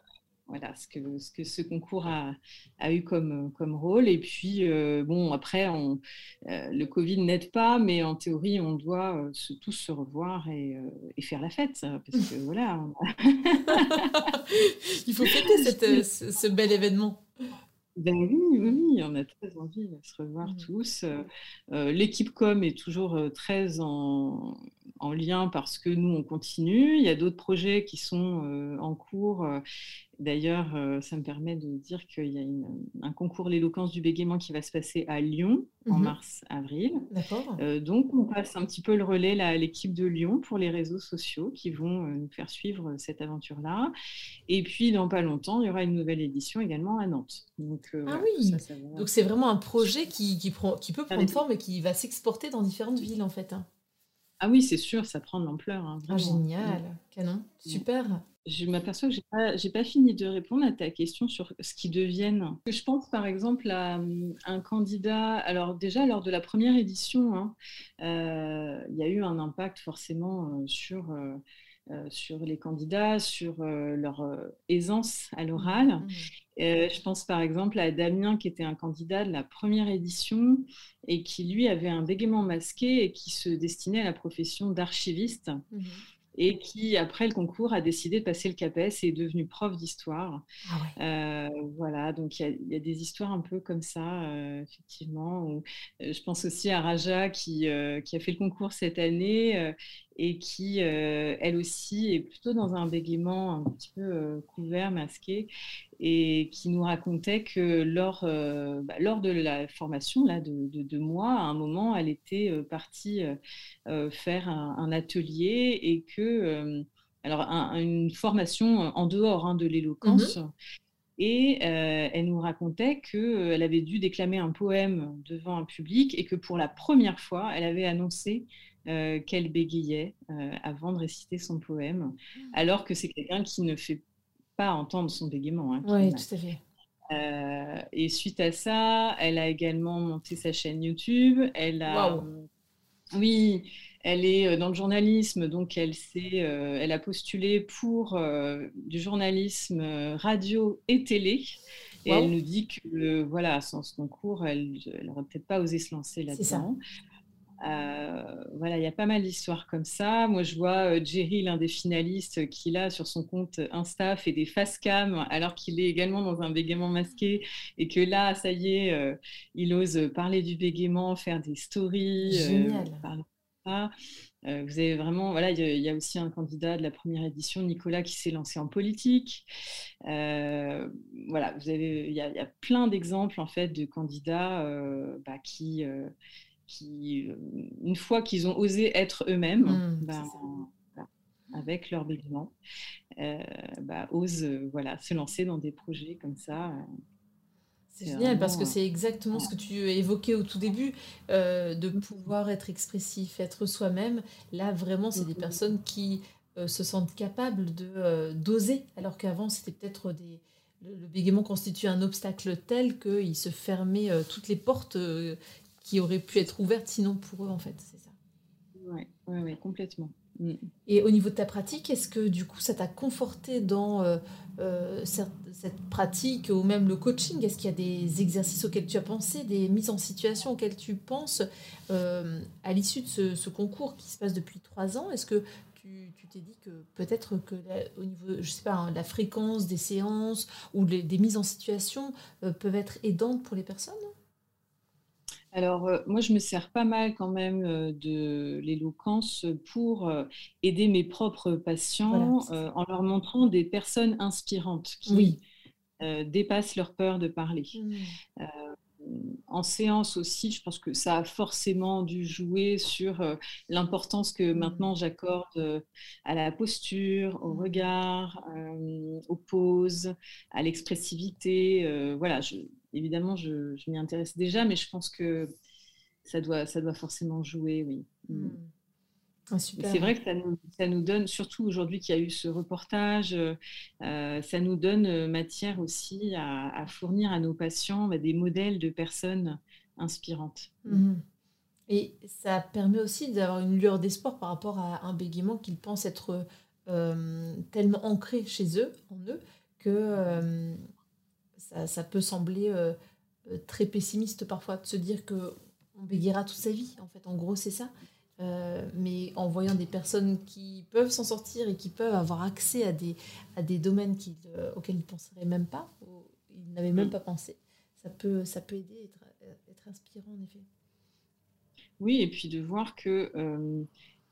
voilà ce que, ce que ce concours a, a eu comme, comme rôle. Et puis, euh, bon, après, on, euh, le Covid n'aide pas, mais en théorie, on doit euh, se, tous se revoir et, et, faire la fête. Parce que voilà. Il faut fêter cette, ce, bel événement. Ben oui, oui, on a très envie de se revoir mmh. tous. L'équipe com est toujours très en, en, lien parce que nous, on continue. Il y a d'autres projets qui sont en cours D'ailleurs, euh, ça me permet de dire qu'il y a un concours L'éloquence du bégaiement qui va se passer à Lyon en mhm. mars-avril. Euh, donc, on passe un petit peu le relais à l'équipe de Lyon pour les réseaux sociaux qui vont euh, nous faire suivre cette aventure-là. Et puis, dans pas longtemps, il y aura une nouvelle édition également à Nantes. Donc, ah oui, donc c'est vraiment un projet qui, qui, prend, qui peut prendre forme et qui va s'exporter dans différentes villes en fait. Hein. Ah oui, c'est sûr, ça prend de l'ampleur. Hein, ah, génial, canon, super je m'aperçois que je n'ai pas, fini de répondre à ta question sur ce qui deviennent. Je pense par exemple à hum, un candidat, alors déjà lors de la première édition, hein, euh, il y a eu un impact forcément euh, sur, euh, sur les candidats, sur leur aisance à l'oral. Mmh. je pense par exemple à Damien qui était un candidat de la première édition et qui lui avait un bégaiement masqué et qui se destinait à la profession d'archiviste. Mmh et qui, après le concours, a décidé de passer le CAPES et est devenu prof d'histoire. Ah euh, voilà, donc il y, a des histoires un peu comme ça, euh, effectivement. Euh, je pense aussi à Raja qui, qui, a fait le concours cette année et qui, elle aussi, est plutôt dans un bégaiement un petit peu couvert, masqué, et qui nous racontait que lors, bah, lors de la formation là, de, de, mois, à un moment, elle était partie faire un, atelier et que, alors, une formation en dehors hein, de l'éloquence. Mmh et elle nous racontait qu'elle avait dû déclamer un poème devant un public et que pour la première fois, elle avait annoncé euh, qu'elle bégayait euh, avant de réciter son poème, mmh. alors que c'est quelqu'un qui ne fait pas entendre son bégaiement. Hein, oui, tout à fait. Euh, et suite à ça, elle a également monté sa chaîne YouTube. Elle a, oui, elle est dans le journalisme, donc elle, elle a postulé pour du journalisme radio et télé. Et elle nous dit que, voilà, sans ce concours, elle n'aurait peut-être pas osé se lancer là-dedans. Euh, voilà, il y a pas mal d'histoires comme ça. Moi, je vois euh, Jerry, l'un des finalistes, qui là, sur son compte Insta, fait des face cam, alors qu'il est également dans un bégaiement masqué, et que là, ça y est, euh, il ose parler du bégaiement, faire des stories. Génial. vous avez vraiment, voilà, il y, a aussi un candidat de la première édition, Nicolas, qui s'est lancé en politique. voilà, vous avez, il y, a plein d'exemples en fait de candidats bah, qui qui, euh, une fois qu'ils ont osé être eux-mêmes, mmh, ben, avec leur bégaiement, euh, bah, osent euh, voilà, se lancer dans des projets comme ça. C'est génial parce que c'est exactement ce que tu évoquais au tout début, de pouvoir être expressif, être soi-même. Là, vraiment, c'est des mm-hmm. personnes qui se sentent capables de d'oser, alors qu'avant, c'était peut-être des le, bégaiement constitue un obstacle tel qu'il se fermait toutes les portes qui auraient pu être ouvertes sinon pour eux, en fait. C'est ça. Oui, ouais, ouais, complètement. Mm. Et au niveau de ta pratique, est-ce que du coup ça t'a conforté dans euh, euh, cette, pratique ou même le coaching? Est-ce qu'il y a des exercices auxquels tu as pensé, des mises en situation auxquelles tu penses euh, à l'issue de ce, concours qui se passe depuis trois ans? Est-ce que tu t'es dit que peut-être que au niveau, je sais pas, hein, la fréquence des séances ou des mises en situation peuvent être aidantes pour les personnes? Alors, euh, moi, je me sers pas mal quand même euh, de l'éloquence pour euh, aider mes propres patients en leur montrant des personnes inspirantes qui dépassent leur peur de parler. Mmh. En séance aussi, je pense que ça a forcément dû jouer sur l'importance que mmh. maintenant j'accorde à la posture, au mmh. regard, aux poses, à l'expressivité. voilà, je, évidemment, je, m'y intéresse déjà, mais je pense que ça doit, ça doit forcément jouer, oui. Mm. Ah, c'est vrai que ça nous, ça nous donne, surtout aujourd'hui qu'il y a eu ce reportage, euh, ça nous donne euh, matière aussi à, fournir à nos patients bah, des modèles de personnes inspirantes. Hmm. Et ça permet aussi d'avoir une lueur d'espoir par rapport à un bégaiement qu'ils pensent être euh, tellement ancré chez eux, en eux, que ça, peut sembler euh, euh, très pessimiste parfois de se dire que on bégayera toute sa vie. En fait, en gros, c'est ça. Euh, mais en voyant des personnes qui peuvent s'en sortir et qui peuvent avoir accès à des, à des domaines auxquels ils ne penseraient même pas, ou ils n'avaient même pas pensé, ça peut, ça peut aider, être, être inspirant en effet. Oui, et puis de voir que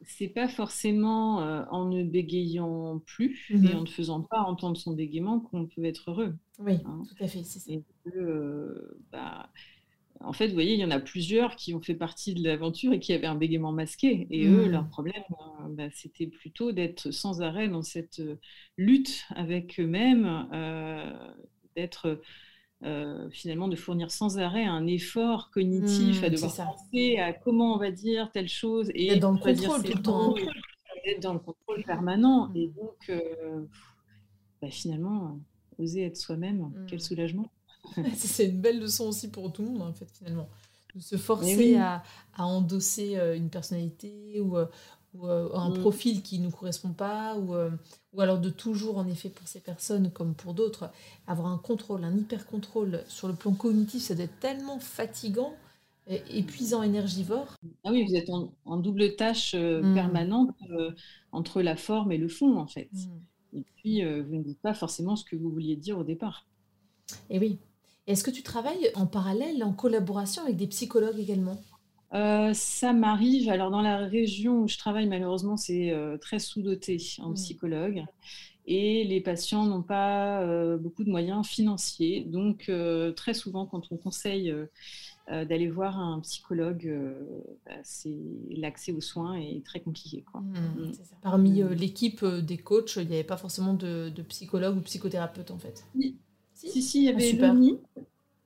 c'est pas forcément euh, en ne bégayant plus et mhm. en ne faisant pas entendre son bégaiement qu'on peut être heureux. Oui, hein. tout à fait, c'est ça. Euh, bah, en fait, vous voyez, il y en a plusieurs qui ont fait partie de l'aventure et qui avaient un bégaiement masqué. Et eux, leur problème, euh, bah, c'était plutôt d'être sans arrêt dans cette lutte avec eux-mêmes, d'être euh, finalement de fournir sans arrêt un effort cognitif mmh, à devoir penser à comment on va dire telle chose et dans le contrôle tout le temps. Être dans le contrôle permanent. Mmh. Et donc, euh, bah, finalement, oser être soi-même, quel soulagement. c'est une belle leçon aussi pour tout le monde, en fait, finalement. De se forcer à, à, endosser euh, une personnalité ou, ou euh, un mm. profil qui ne nous correspond pas, ou, euh, ou alors de toujours, en effet, pour ces personnes comme pour d'autres, avoir un contrôle, un hyper-contrôle sur le plan cognitif, ça doit être tellement fatigant, épuisant, énergivore. Ah oui, vous êtes en, double tâche euh, mm. permanente entre la forme et le fond, en fait. Mm. Et puis, vous ne dites pas forcément ce que vous vouliez dire au départ. Et oui. Est-ce que tu travailles en parallèle, en collaboration avec des psychologues également? Euh, ça m'arrive. Alors, dans la région où je travaille, malheureusement, c'est euh, très sous-doté en mmh. psychologue. Et les patients n'ont pas euh, beaucoup de moyens financiers. Donc, très souvent, quand on conseille d'aller voir un psychologue, bah, c'est l'accès aux soins est très compliqué. Quoi. Mmh, mmh. Parmi l'équipe des coachs, il n'y avait pas forcément de, de, psychologue ou psychothérapeute, en fait? Si, si, si, il y avait ah,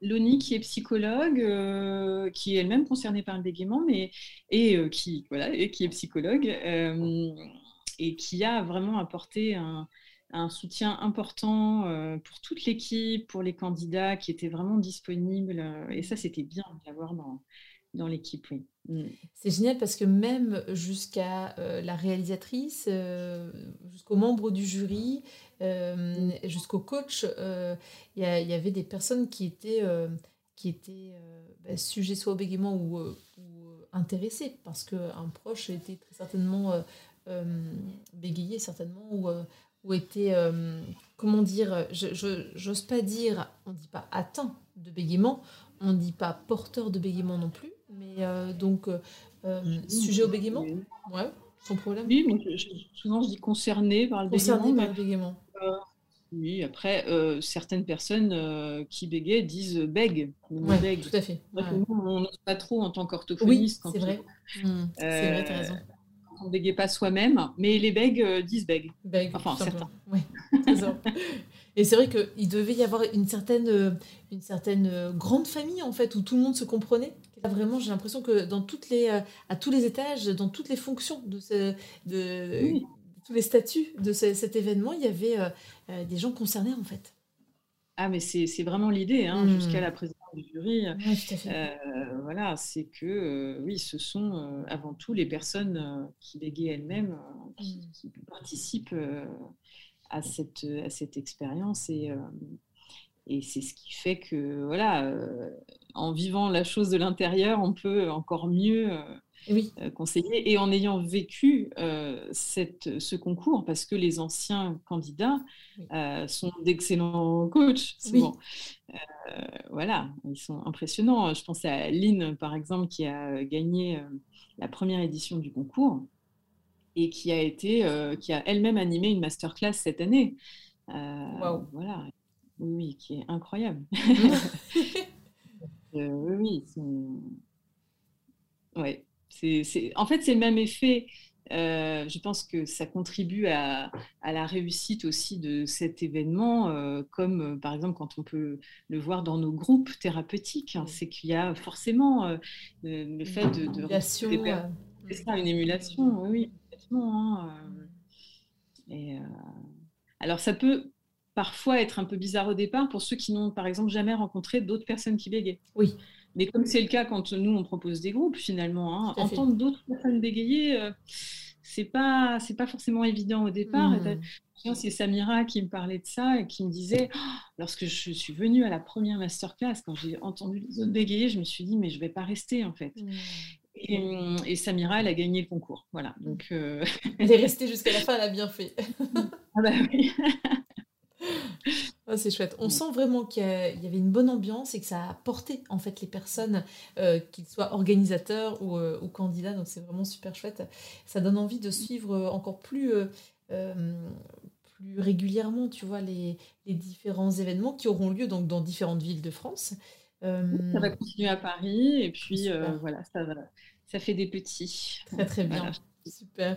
Loni qui est psychologue, euh, qui est elle-même concernée par le bégaiement, mais et euh, qui voilà et qui est psychologue euh, et qui a vraiment apporté un, soutien important pour toute l'équipe, pour les candidats qui étaient vraiment disponibles. et ça, c'était bien d'avoir dans, dans l'équipe. Oui. Mm. C'est génial parce que même jusqu'à la réalisatrice, jusqu'aux membres du jury, euh, jusqu'au coach, euh, il y, avait des personnes qui étaient, euh, qui étaient bah, sujets soit au bégaiement ou, intéressés parce qu'un proche était très certainement bégayé, certainement, ou, ou était, comment dire, je n'ose pas dire, on ne dit pas atteint de bégaiement, on ne dit pas porteur de bégaiement non plus, mais donc sujet au bégaiement, ouais, sans problème. Oui, souvent je dis concerné par le concerné Par le bégaiement. Oui, après, euh, certaines personnes euh, qui bégayent disent bègue. Ouais, Tout à fait. on n'ose pas trop en tant qu'orthophoniste. Oui, c'est vrai. Mmh, c'est vrai, tu as raison. On ne bégaye pas soi-même, mais les bègues disent bègue. Bègue, enfin, certains. Oui, Et c'est vrai qu'il devait y avoir une certaine, une certaine grande famille, en fait, où tout le monde se comprenait. Vraiment, j'ai l'impression que dans toutes les, à tous les étages, dans toutes les fonctions de, ce, de tous les statuts de cet événement, il y avait des gens concernés, en fait. Ah, mais c'est vraiment l'idée, hein, jusqu'à mmh. la présidence du jury. Euh, voilà, c'est que, euh, oui, ce sont euh, avant tout les personnes qui bégayent elles-mêmes, qui, mmh. participent à cette, à cette expérience. Et, et c'est ce qui fait que, voilà, en vivant la chose de l'intérieur, on peut encore mieux oui. Euh, conseiller. Et en ayant vécu euh, cette, ce concours, parce que les anciens candidats euh, sont d'excellents coachs, voilà, ils sont impressionnants. Je pense à Lynn, par exemple, qui a gagné la première édition du concours et qui a été, qui a elle-même animé une masterclass cette année. Voilà, oui, qui est incroyable. oui, oui, ouais en fait, c'est le même effet. Euh, je pense que ça contribue à, la réussite aussi de cet événement, euh, comme euh, par exemple quand on peut le voir dans nos groupes thérapeutiques. Hein, c'est qu'il y a forcément le fait de... de émulation, ça, une émulation, oui, complètement. Hein, et, alors ça peut parfois être un peu bizarre au départ pour ceux qui n'ont par exemple jamais rencontré d'autres personnes qui bégayent. Oui. Mais comme c'est le cas quand nous, on propose des groupes, finalement, hein, entendre d'autres personnes bégayer, euh, c'est pas, c'est pas forcément évident au départ. Mmh. C'est Samira qui me parlait de ça et qui me disait, oh, lorsque je suis venue à la première masterclass, quand j'ai entendu les autres bégayer, je me suis dit, mais je vais pas rester en fait. Mmh. Et, Samira, elle a gagné le concours. Voilà. Donc, euh, Elle est restée jusqu'à la fin, elle a bien fait. ah bah oui. Oh, c'est chouette. On sent vraiment qu'il y avait une bonne ambiance et que ça a porté en fait les personnes, euh, qu'ils soient organisateurs ou, euh, ou candidats. Donc c'est vraiment super chouette. Ça donne envie de suivre encore plus, euh, plus régulièrement, tu vois, les, les, différents événements qui auront lieu donc dans différentes villes de France. Ça va continuer à Paris et puis voilà, ça, ça fait des petits. Très très bien. Super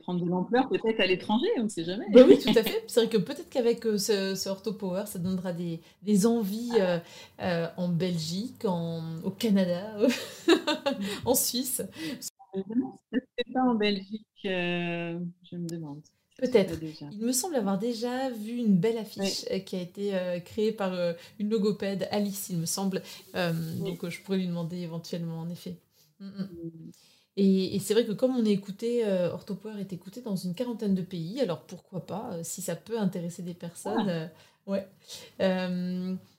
prendre de l'ampleur peut-être à l'étranger, on ne sait jamais. Bah oui, tout à fait. C'est vrai que peut-être qu'avec euh, ce, ce Ortho Power, ça donnera des, des envies euh, euh, en Belgique, en, au Canada, en Suisse. Je me pas en Belgique, je me demande. Peut-être. Il me semble avoir déjà vu une belle affiche qui a été créée par une logopède, Alice, il me semble. Donc je pourrais lui demander éventuellement, en effet. Mm, mm. Et, c'est vrai que comme on est écouté, euh, Orthopower est écouté dans une quarantaine de pays, alors pourquoi pas, euh, si ça peut intéresser des personnes. Euh, ouais.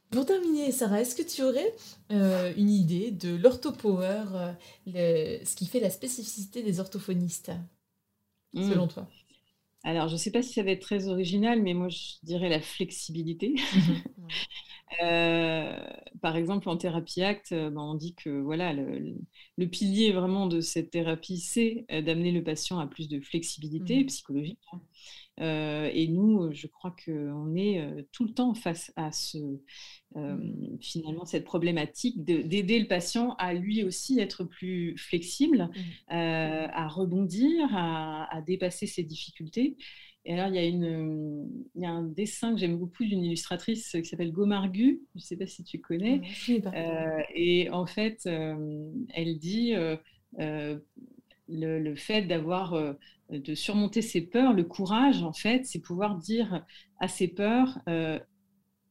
pour terminer, Sarah, est-ce que tu aurais une idée de l'Orthopower, ce qui fait la spécificité des orthophonistes, hmm. selon toi? Alors, je ne sais pas si ça va être très original, mais moi, je dirais la flexibilité. Mhm. Euh, par exemple, en thérapie acte, ben, on dit que voilà, le, pilier vraiment de cette thérapie, c'est euh, d'amener le patient à plus de flexibilité mhm. psychologique. Hein. Euh, et nous, je crois qu'on est tout le temps face à ce, mhm. finalement cette problématique d'aider le patient à lui aussi être plus flexible, à rebondir, à, à, dépasser ses difficultés. Et alors, il y, a une, il y a un dessin que j'aime beaucoup d'une illustratrice qui s'appelle Gomargu, je ne sais pas si tu connais. Euh, et en fait, euh, elle dit euh, le, le, fait d'avoir, de surmonter ses peurs, le courage, en fait, c'est pouvoir dire à ses peurs,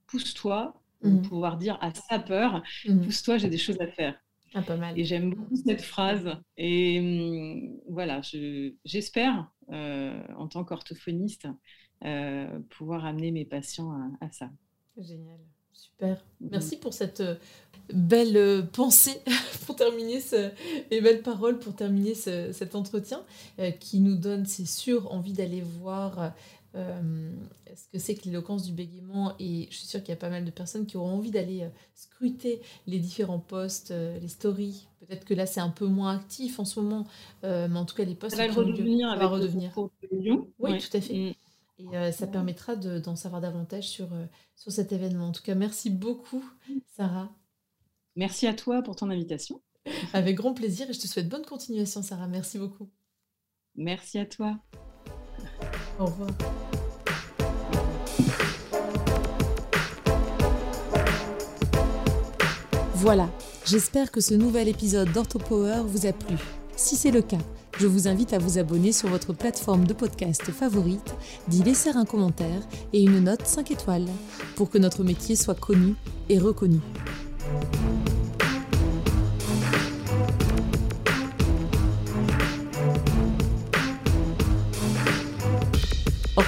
pousse-toi, mmh. pouvoir dire à sa peur, mmh. pousse-toi, j'ai des choses à faire. Ah, pas mal. Et j'aime beaucoup cette phrase. Et hum, voilà, j'espère, en tant qu'orthophoniste, euh, pouvoir amener mes patients à, ça. Génial. Super. Mm-hmm. Merci pour cette euh, belle pensée pour terminer ce, et belles paroles pour terminer cet entretien qui nous donne, c'est sûr, envie d'aller voir euh, ce que c'est que l'éloquence du bégaiement et je suis sûre qu'il y a pas mal de personnes qui auront envie d'aller euh, scruter les différents posts, euh, les stories. Peut-être que là c'est un peu moins actif en ce moment, mais en tout cas les posts ça va redevenir. va redevenir. Oui, tout à fait. Mm. Et ça permettra d'en savoir davantage sur, sur cet événement. En tout cas, merci beaucoup, Sarah. Merci à toi pour ton invitation. Avec grand plaisir et je te souhaite bonne continuation, Sarah. Merci beaucoup. Merci à toi. Au revoir. Voilà, j'espère que ce nouvel épisode d'OrthoPower vous a plu. Si c'est le cas, je vous invite à vous abonner sur votre plateforme de podcast favorite, d'y laisser un commentaire et une note 5 étoiles pour que notre métier soit connu et reconnu.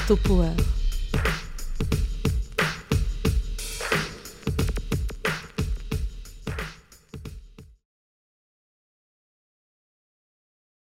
OrthoPower